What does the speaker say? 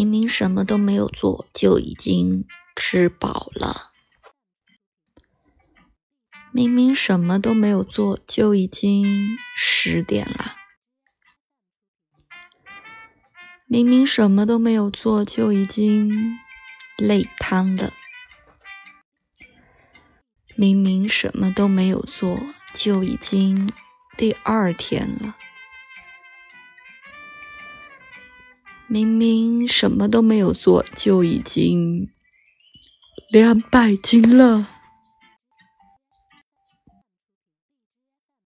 明明什么都没有做，就已经吃饱了。明明什么都没有做，就已经十点了。明明什么都没有做，就已经累瘫了。明明什么都没有做，就已经第二天了。明明什么都没有做，就已经两百斤了。